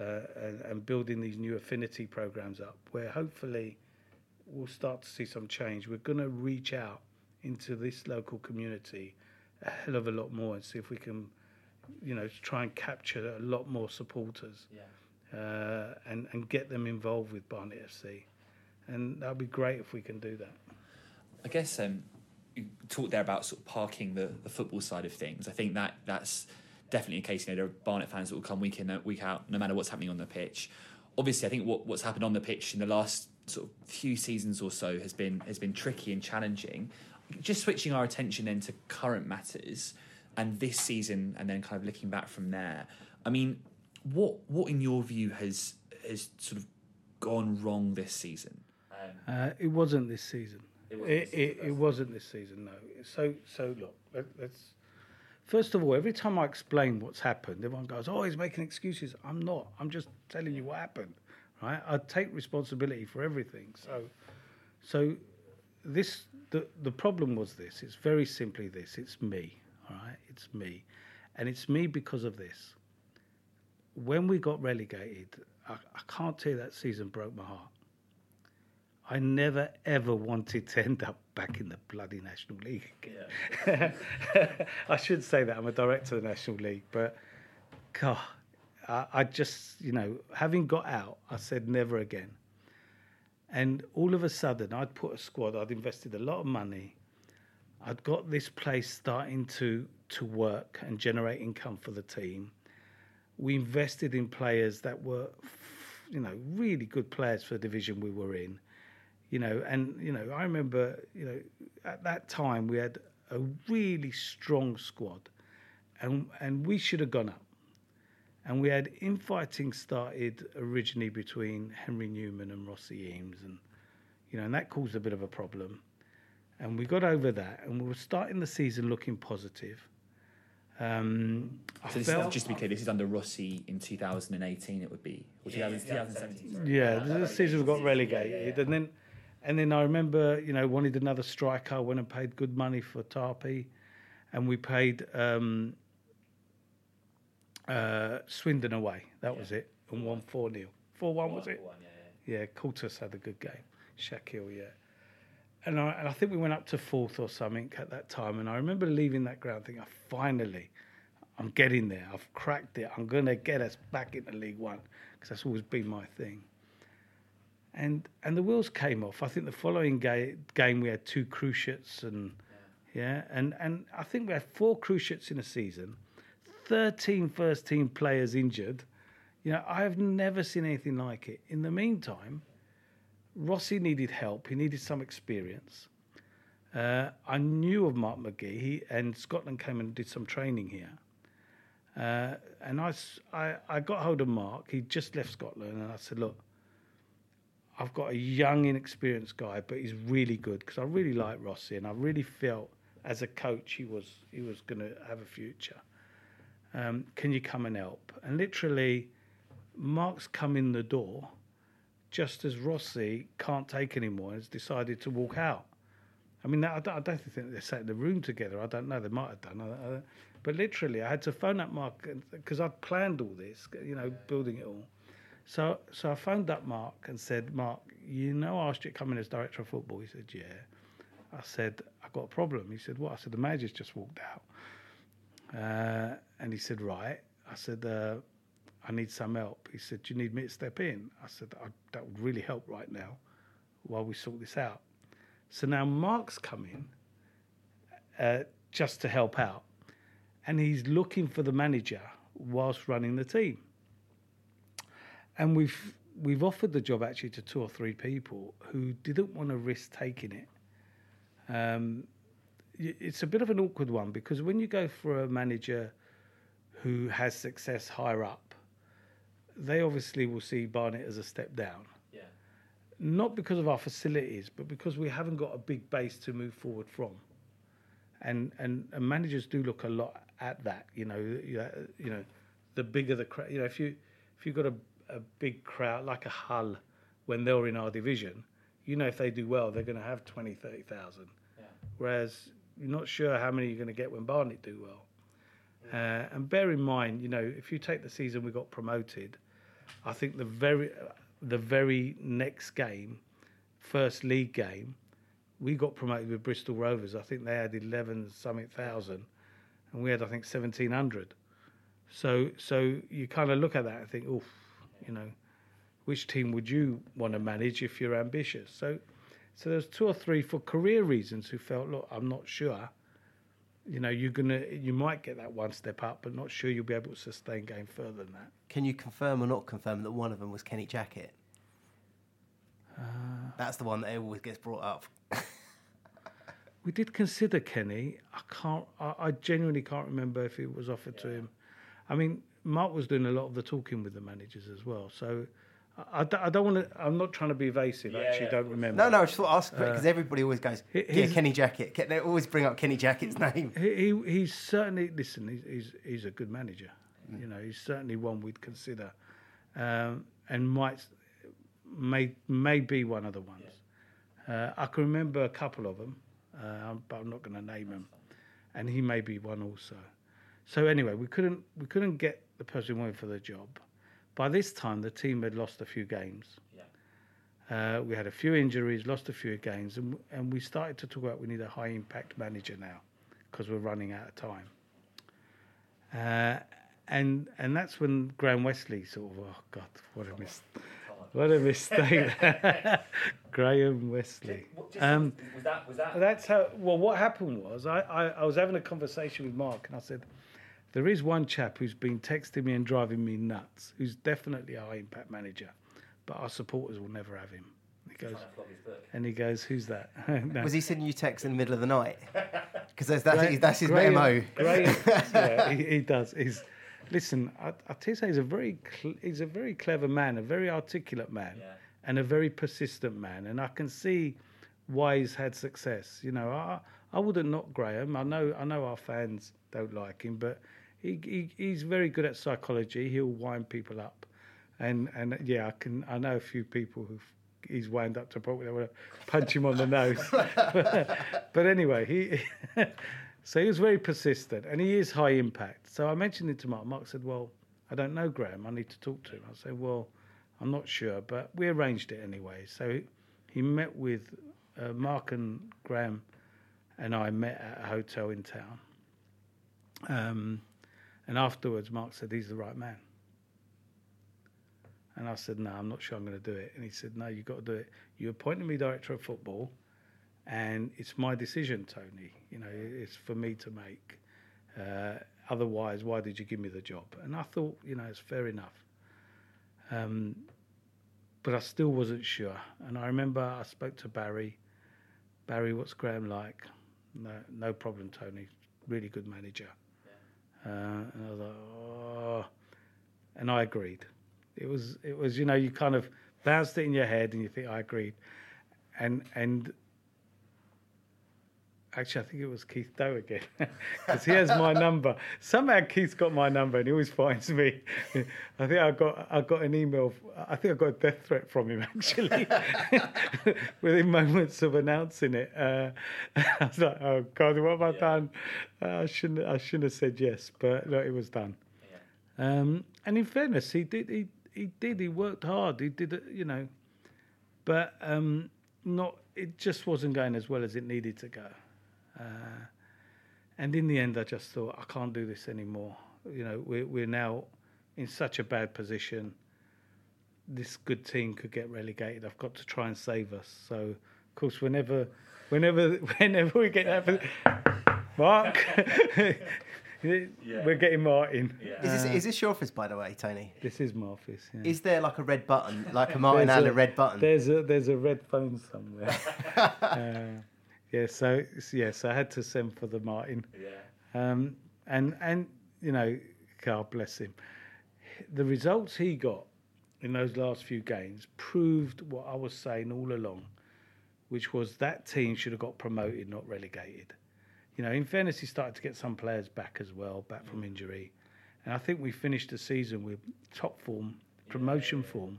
and, and building these new affinity programs up, where hopefully we'll start to see some change. We're going to reach out into this local community a hell of a lot more and see if we can, you know, try and capture a lot more supporters uh, and and get them involved with Barnet FC, and that'd be great if we can do that.
I guess um, you talked there about sort of parking the, the football side of things. I think that that's definitely a case. You know, there are Barnet fans that will come week in, uh, week out, no matter what's happening on the pitch. Obviously, I think what, what's happened on the pitch in the last sort of few seasons or so has been has been tricky and challenging. Just switching our attention then to current matters and this season, and then kind of looking back from there. I mean, what what in your view has has sort of gone wrong this season?
Uh, it wasn't this season.
It
It,
wasn't
it,
this
it,
season,
wasn't this season. No. So so look, let, let's. First of all, every time I explain what's happened, everyone goes, "Oh, he's making excuses." I'm not. I'm just telling you what happened. Right? I take responsibility for everything. So, so this the the problem was this. It's very simply this. It's me. All right. It's me, and it's me because of this. When we got relegated, I, I can't tell you that season broke my heart. I never ever wanted to end up back in the bloody National League again. I should say that I'm a director of the National League, but God, I, I just, you know, having got out, I said never again. And all of a sudden, I'd put a squad, I'd invested a lot of money, I'd got this place starting to to work and generate income for the team. We invested in players that were, you know, really good players for the division we were in you know and you know i remember you know at that time we had a really strong squad and and we should have gone up and we had infighting started originally between henry newman and rossi eames and you know and that caused a bit of a problem and we got over that and we were starting the season looking positive um,
So this
felt-
is, just to be clear, this is under Rossi in 2018. It would be or 2000, 2017. sorry.
Yeah, the season we got relegated, and then and then I remember you know wanted another striker. I went and paid good money for Tarpey, and we paid um, uh, Swindon away. That was it, and won four 0 Four one was it? Yeah, Coulthirst had a good game. Shaquille, yeah. And I, and I think we went up to fourth or something at that time. And I remember leaving that ground thinking, "Oh, finally, I'm getting there. I've cracked it. I'm going to get us back into League One because that's always been my thing. And and the wheels came off. I think the following ga- game we had two cruciates and yeah, and and I think we had four cruciates in a season, 13 first team players injured. You know, I have never seen anything like it. In the meantime, Rossi needed help. He needed some experience. Uh, I knew of Mark McGhee, he, and Scotland came and did some training here. Uh, and I got hold of Mark. He just left Scotland, and I said, "Look, I've got a young, inexperienced guy, but he's really good because I really like Rossi, and I really felt as a coach he was he was going to have a future. Um, can you come and help?" And literally, Mark's come in the door just as Rossi can't take anymore and has decided to walk out. I mean, I don't, I don't think they sat in the room together. I don't know. They might have done. I, I, but literally, I had to phone up Mark because I'd planned all this, you know, building it all. So, so I phoned up Mark and said, Mark, you know, I asked you to come in as director of football. He said, Yeah. I said, I've got a problem. He said, What? I said, The manager's just walked out. Uh, and he said, Right. I said, uh, I need some help. He said, Do you need me to step in? I said, That would really help right now while we sort this out. So now Mark's come in uh, just to help out, and he's looking for the manager whilst running the team. And we've we've offered the job actually to two or three people who didn't want to risk taking it. Um, it's a bit of an awkward one because when you go for a manager who has success higher up, they obviously will see Barnet as a step down
Yeah.
not because of our facilities, but because we haven't got a big base to move forward from. And and, and managers do look a lot at that. You know, you know, you know the bigger the crowd. You know, if you if you've got a, a big crowd like a Hull when they're in our division, you know if they do well, they're going to have 20, 30,000.
Yeah.
Whereas you're not sure how many you're going to get when Barnet do well. Uh, and bear in mind, you know, if you take the season we got promoted, I think the very the very next game, first league game, we got promoted with Bristol Rovers. I think they had eleven something thousand, and we had I think seventeen hundred. So so you kind of look at that and think, oof, you know, which team would you want to manage if you're ambitious? So so there's two or three for career reasons who felt, look, I'm not sure. You know, you're gonna you might get that one step up, but not sure you'll be able to sustain going further than that.
Can you confirm or not confirm that one of them was Kenny Jackett? Uh. That's the one that always gets brought up.
We did consider Kenny. I can't. I, I genuinely can't remember if it was offered to him. I mean, Mark was doing a lot of the talking with the managers as well. So I, I don't- I don't want to. I'm not trying to be evasive. I
Yeah,
actually
yeah,
don't remember.
No, no, I just thought ask because everybody always goes,
He-
yeah, Kenny Jackett. Ke- They always bring up Kenny Jackett's name.
He, he he's certainly listen. He's he's, he's a good manager. You know, he's certainly one we'd consider, um, and might may may be one of the ones. Uh, I can remember a couple of them, uh, but I'm not going to name them, and he may be one also. So anyway, we couldn't we couldn't get the person we wanted for the job. By this time, the team had lost a few games.
Yeah.
Uh, we had a few injuries, lost a few games, and, and we started to talk about we need a high impact manager now because we're running out of time. Uh, and and that's when Graham Westley sort of oh god what a mis- what a mistake Graham Westley. Um,
was that was that
that's how. Well, what happened was I, I, I was having a conversation with Mark, and I said, "There is one chap who's been texting me and driving me nuts. Who's definitely our impact manager, but our supporters will never have him." He goes, and he goes, "Who's that?" No.
Was he sending you texts in the middle of the night? Because that's, that's, his, that's his
Graham-
MO.
Graham, yeah, he, he does. He's listen. I, I tell you, he's a very cl- he's a very clever man, a very articulate man,
Yeah.
and a very persistent man. And I can see why he's had success. You know, I I wouldn't knock Graham. I know I know our fans don't like him, but he, he he's very good at psychology. He'll wind people up, and and yeah, I can I know a few people who. He's wound up to probably want to punch him on the nose, but anyway, he so he was very persistent and he is high impact. So I mentioned it to Mark. Mark said, Well, I don't know Graham. I need to talk to him. I said, Well, I'm not sure, but we arranged it anyway. So he met with uh, Mark and Graham and I met at a hotel in town. Um, and afterwards, Mark said, He's the right man. And I said, no, I'm not sure I'm going to do it. And he said, no, you've got to do it. You appointed me director of football, and it's my decision, Tony. You know, it's for me to make. Uh, otherwise, why did you give me the job? And I thought, you know, it's fair enough. Um, but I still wasn't sure. And I remember I spoke to Barry. Barry, what's Graham like? No, no problem, Tony. Really good manager. Uh, and I was like, oh, and I agreed. It was, it was, you know, you kind of bounced it in your head, and you think I agreed, and and Actually, I think it was Keith Doe again because he has my number. Somehow Keith's got my number and he always finds me. I think I got I got an email. I think I got a death threat from him actually within moments of announcing it. Uh, I was like, "Oh God, what have I yeah. done? Uh, I shouldn't I shouldn't have said yes, but no, it was done." Yeah. Um, and in fairness, he did he he did he worked hard. He did it, you know, but um, not it just wasn't going as well as it needed to go. Uh, and in the end, I just thought, I can't do this anymore. You know, we're, we're now in such a bad position. This good team could get relegated. I've got to try and save us. So, of course, whenever, whenever, whenever we get that, Mark, yeah. we're getting Martin.
Yeah. Is, this, is this your office, by the way, Tony?
This is my office. Yeah.
Is there like a red button, like a Martin Allen a, red button?
There's a there's a red phone somewhere. uh, yeah, so yes, I had to send for the Martin. Yeah. Um, and and you know, God bless him. The results he got in those last few games proved what I was saying all along, which was that team should have got promoted, not relegated. You know, in fairness, he started to get some players back as well, back from injury, and I think we finished the season with top form, promotion yeah. form.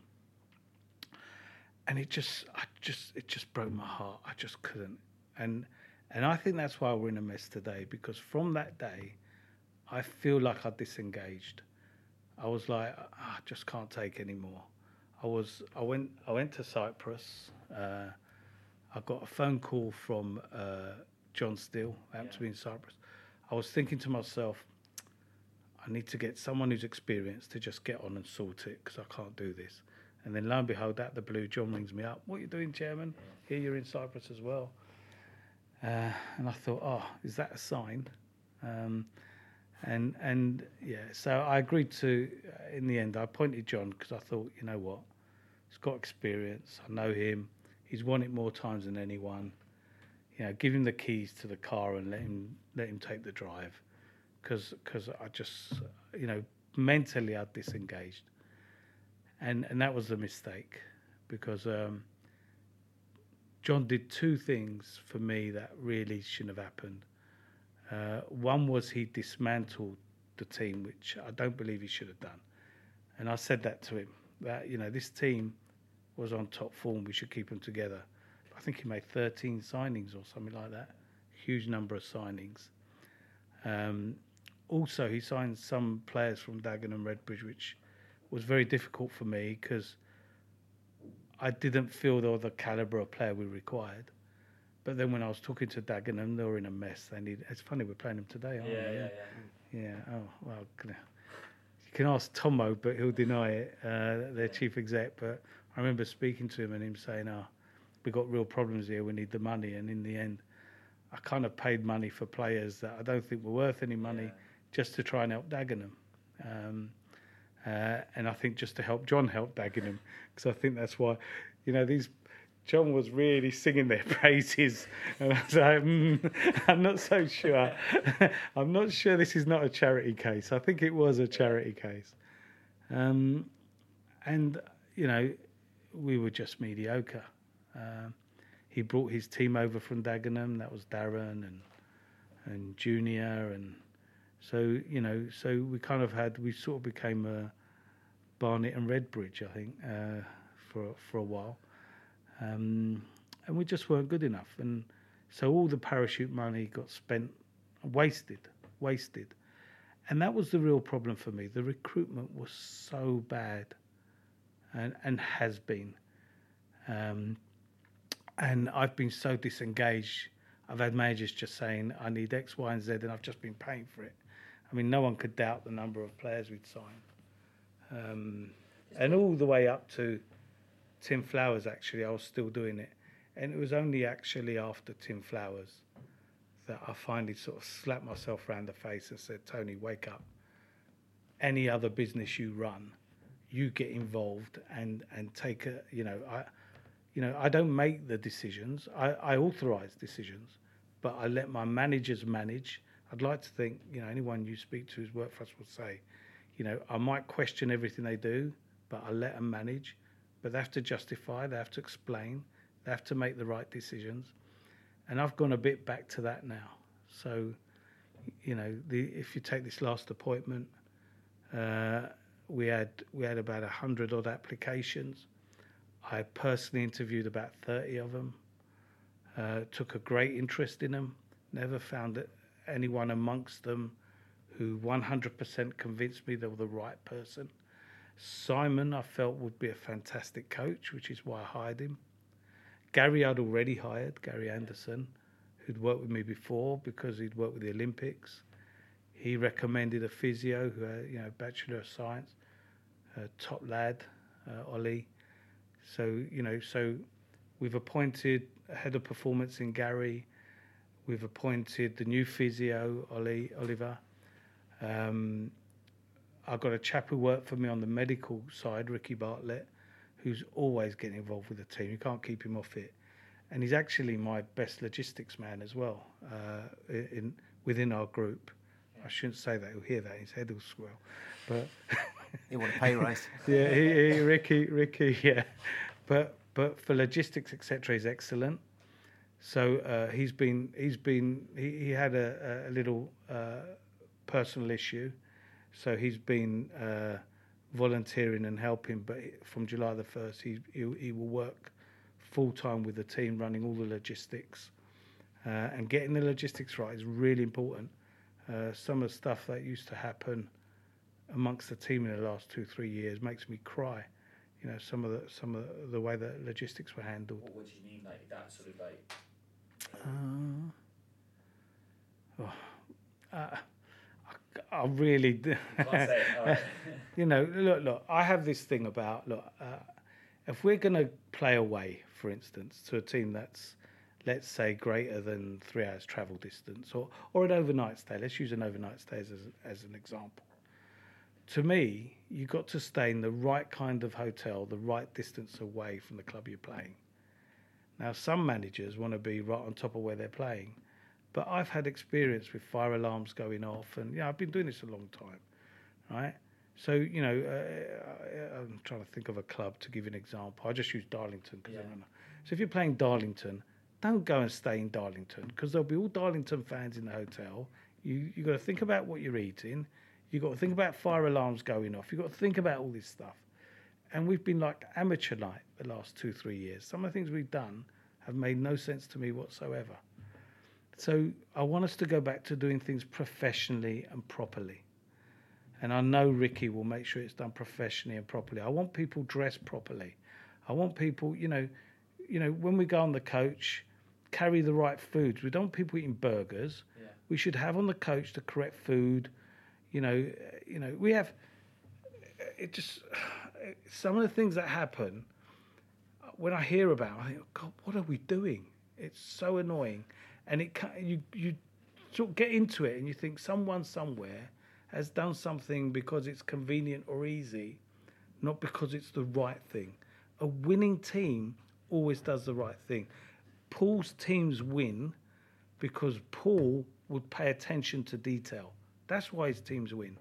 And it just, I just, it just broke my heart. I just couldn't and and I think that's why we're in a mess today because from that day, I feel like I disengaged. I was like, ah, I just can't take anymore. I was I went I went to Cyprus. Uh, I got a phone call from uh, John Still, I happened yeah. to be in Cyprus. I was thinking to myself, I need to get someone who's experienced to just get on and sort it because I can't do this. And then lo and behold, out the blue, John rings me up. What are you doing, Chairman? Here you're in Cyprus as well. Uh, and I thought, oh, is that a sign? Um, and and yeah, so I agreed to. Uh, in the end, I appointed John because I thought, you know what, he's got experience. I know him. He's won it more times than anyone. You know, give him the keys to the car and let him let him take the drive, because because I just you know mentally I'd disengaged, and and that was a mistake, because. Um, John did two things for me that really shouldn't have happened. Uh, one was he dismantled the team, which I don't believe he should have done. And I said that to him that you know this team was on top form. We should keep them together. I think he made 13 signings or something like that. Huge number of signings. Um, also, he signed some players from Dagenham and Redbridge, which was very difficult for me because I didn't feel they were the calibre of player we required. But then when I was talking to Dagenham, they were in a mess. They need. It's funny we're playing them today, aren't
yeah,
we?
Yeah,
yeah, yeah. Oh well, you can ask Tomo, but he'll deny it. Uh, their chief exec. But I remember speaking to him and him saying, "Oh, we got real problems here. We need the money." And in the end, I kind of paid money for players that I don't think were worth any money, yeah. just to try and help Dagenham. Um, uh, and I think just to help John help Dagenham because I think that's why, you know, these John was really singing their praises, and I was like, mm, I'm not so sure. I'm not sure this is not a charity case. I think it was a charity case, um, and you know, we were just mediocre. Um, he brought his team over from Dagenham. That was Darren and and Junior and so you know, so we kind of had we sort of became a Barnet and Redbridge, I think, uh, for for a while, um, and we just weren't good enough, and so all the parachute money got spent, wasted, wasted, and that was the real problem for me. The recruitment was so bad, and and has been, um, and I've been so disengaged. I've had managers just saying, I need X, Y, and Z, and I've just been paying for it. I mean, no one could doubt the number of players we'd signed. Um, and all the way up to Tim Flowers. Actually, I was still doing it, and it was only actually after Tim Flowers that I finally sort of slapped myself around the face and said, "Tony, wake up. Any other business you run, you get involved and and take a you know I." You know, I don't make the decisions. I, I authorize decisions, but I let my managers manage. I'd like to think, you know, anyone you speak to who's worked for us will say, you know, I might question everything they do, but I let them manage. But they have to justify, they have to explain, they have to make the right decisions. And I've gone a bit back to that now. So, you know, the, if you take this last appointment, uh, we had we had about hundred odd applications. I personally interviewed about thirty of them. Uh, took a great interest in them. Never found that anyone amongst them who 100% convinced me they were the right person. Simon, I felt would be a fantastic coach, which is why I hired him. Gary, I'd already hired, Gary Anderson, who'd worked with me before because he'd worked with the Olympics. He recommended a physio who had, you know, Bachelor of Science, top lad, uh, Ollie. So, you know, so we've appointed a head of performance in Gary. We've appointed the new physio, Ollie Oliver. Um, I've got a chap who worked for me on the medical side, Ricky Bartlett, who's always getting involved with the team. You can't keep him off it, and he's actually my best logistics man as well uh, in within our group. I shouldn't say that; he'll hear that his head will swell. But
he want a pay rise.
yeah, he, he, Ricky, Ricky, yeah. But but for logistics, etc., he's excellent. So uh, he's been he's been he, he had a, a little uh, personal issue, so he's been uh, volunteering and helping. But from July the first, he, he, he will work full time with the team, running all the logistics, uh, and getting the logistics right is really important. Uh, some of the stuff that used to happen amongst the team in the last two three years makes me cry. You know, some of the some of the way that logistics were handled.
What, what do you mean, like that sort of like?
Uh, oh, uh, I, I really, do.
Right.
you know, look, look. I have this thing about look. Uh, if we're going to play away, for instance, to a team that's, let's say, greater than three hours travel distance, or or an overnight stay. Let's use an overnight stay as as an example. To me, you've got to stay in the right kind of hotel, the right distance away from the club you're playing. Now, some managers want to be right on top of where they're playing, but I've had experience with fire alarms going off, and yeah, I've been doing this a long time, right? So you know, uh, I'm trying to think of a club to give an example. I just use Darlington because
Yeah.
I know. So if you're playing Darlington, don't go and stay in Darlington because there'll be all Darlington fans in the hotel. You you got to think about what you're eating. You got to think about fire alarms going off. You got to think about all this stuff. And we've been like amateur night the last two three years. Some of the things we've done have made no sense to me whatsoever. So I want us to go back to doing things professionally and properly. And I know Ricky will make sure it's done professionally and properly. I want people dressed properly. I want people, you know, you know, when we go on the coach, carry the right foods. We don't want people eating burgers.
Yeah.
We should have on the coach the correct food. You know, you know, we have. It just some of the things that happen uh, when I hear about, I think, God, what are we doing? It's so annoying, and it you you sort of get into it, and you think someone somewhere has done something because it's convenient or easy, not because it's the right thing. A winning team always does the right thing. Paul's teams win because Paul would pay attention to detail. That's why his teams win.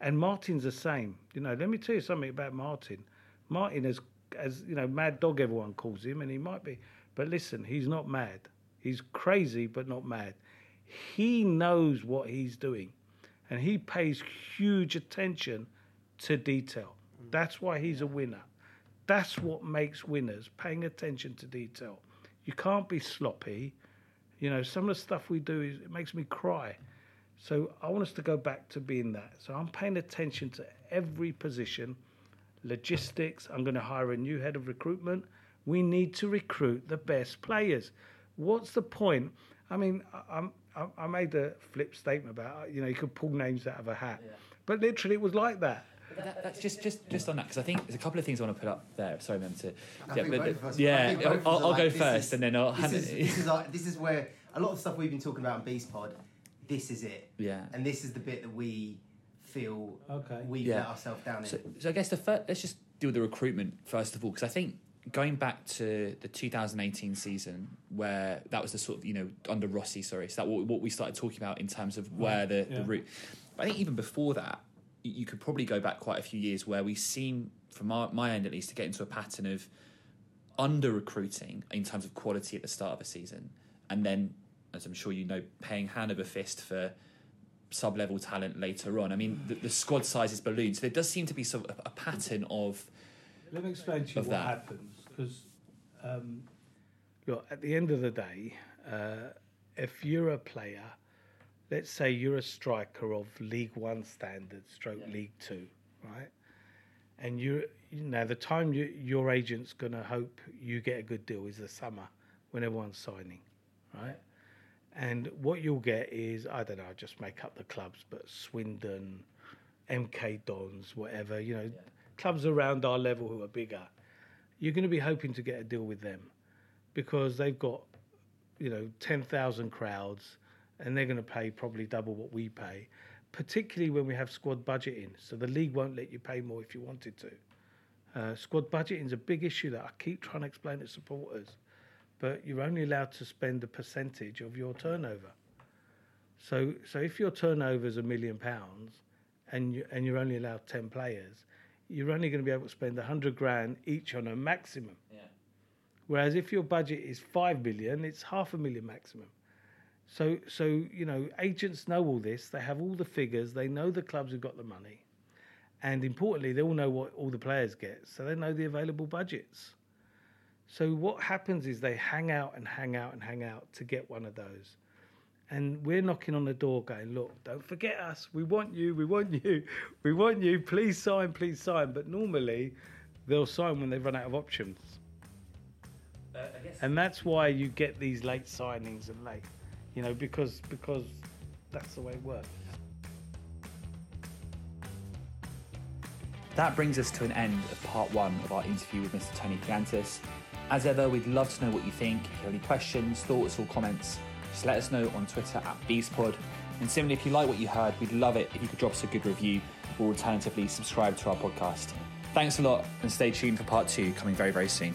And Martin's the same. You know, let me tell you something about Martin. Martin is, as you know, mad dog. Everyone calls him, and he might be. But listen, he's not mad. He's crazy, but not mad. He knows what he's doing, and he pays huge attention to detail. Mm. That's why he's a winner. That's what makes winners, paying attention to detail. You can't be sloppy. You know, some of the stuff we do is it makes me cry. So I want us to go back to being that. So I'm paying attention to every position, logistics. I'm going to hire a new head of recruitment. We need to recruit the best players. What's the point? I mean, I, I'm, I, I made a flip statement about uh, you know you could pull names out of a hat,
Yeah.
but literally it was like that.
That, that's just, just, just on that because I think there's a couple of things I want to put up there. Sorry, man. To, yeah, but
both us- I
yeah,
think both of us
I'll, I'll
like,
go
this
first
is-
and then I'll
This
hand
is,
it.
this is like, this is where a lot of stuff we've been talking about in Bees Pod. This is it,
yeah.
and this is the bit that we feel
Okay.
we've
Yeah.
let ourselves down in.
So, so I guess the first, let's just deal with the recruitment first of all, because I think going back to the 2018 season, where that was the sort of you know under Rossi, sorry, so that what, what we started talking about in terms of where the,
yeah.
the route. But I think even before that, you could probably go back quite a few years where we seem, from my, my end at least, to get into a pattern of under recruiting in terms of quality at the start of a season, and then, as I'm sure you know, paying hand over fist for sub level talent later on. I mean, the, the squad is ballooned. so there does seem to be sort of a, a pattern of
Let me explain to you what
that.
happens. Because, um, look, at the end of the day, uh, if you're a player, let's say you're a striker of League One standard, stroke League Two, right? And you, you know, the time you, your agent's going to hope you get a good deal is the summer when everyone's signing, right? And what you'll get is, I don't know, I'll just make up the clubs, but Swindon, MK Dons, whatever, you know, clubs around our level who are bigger, you're going to be hoping to get a deal with them because they've got, you know, 10,000 crowds and they're going to pay probably double what we pay, particularly when we have squad budgeting. So the league won't let you pay more if you wanted to. Uh, squad budgeting is a big issue that I keep trying to explain to supporters, but you're only allowed to spend a percentage of your turnover. So, so if your turnover is a million pounds, and you, and you're only allowed ten players, you're only going to be able to spend a hundred grand each on a maximum.
Yeah.
Whereas if your budget is five million, it's half a million maximum. So, so you know, agents know all this. They have all the figures. They know the clubs who've got the money, and importantly, they all know what all the players get. So they know the available budgets. So what happens is they hang out and hang out and hang out to get one of those. And we're knocking on the door going, look, don't forget us. We want you. We want you. We want you. Please sign. Please sign. But normally, they'll sign when they run out of options. Uh, and that's why you get these late signings and late, you know, because because that's the way it works.
That brings us to an end of part one of our interview with Mr. Tony Kleanthous. As ever, we'd love to know what you think. If you have any questions, thoughts, or comments, just let us know on Twitter at BeesPod. And similarly, if you like what you heard, we'd love it if you could drop us a good review or alternatively subscribe to our podcast. Thanks a lot and stay tuned for part two coming very, very soon.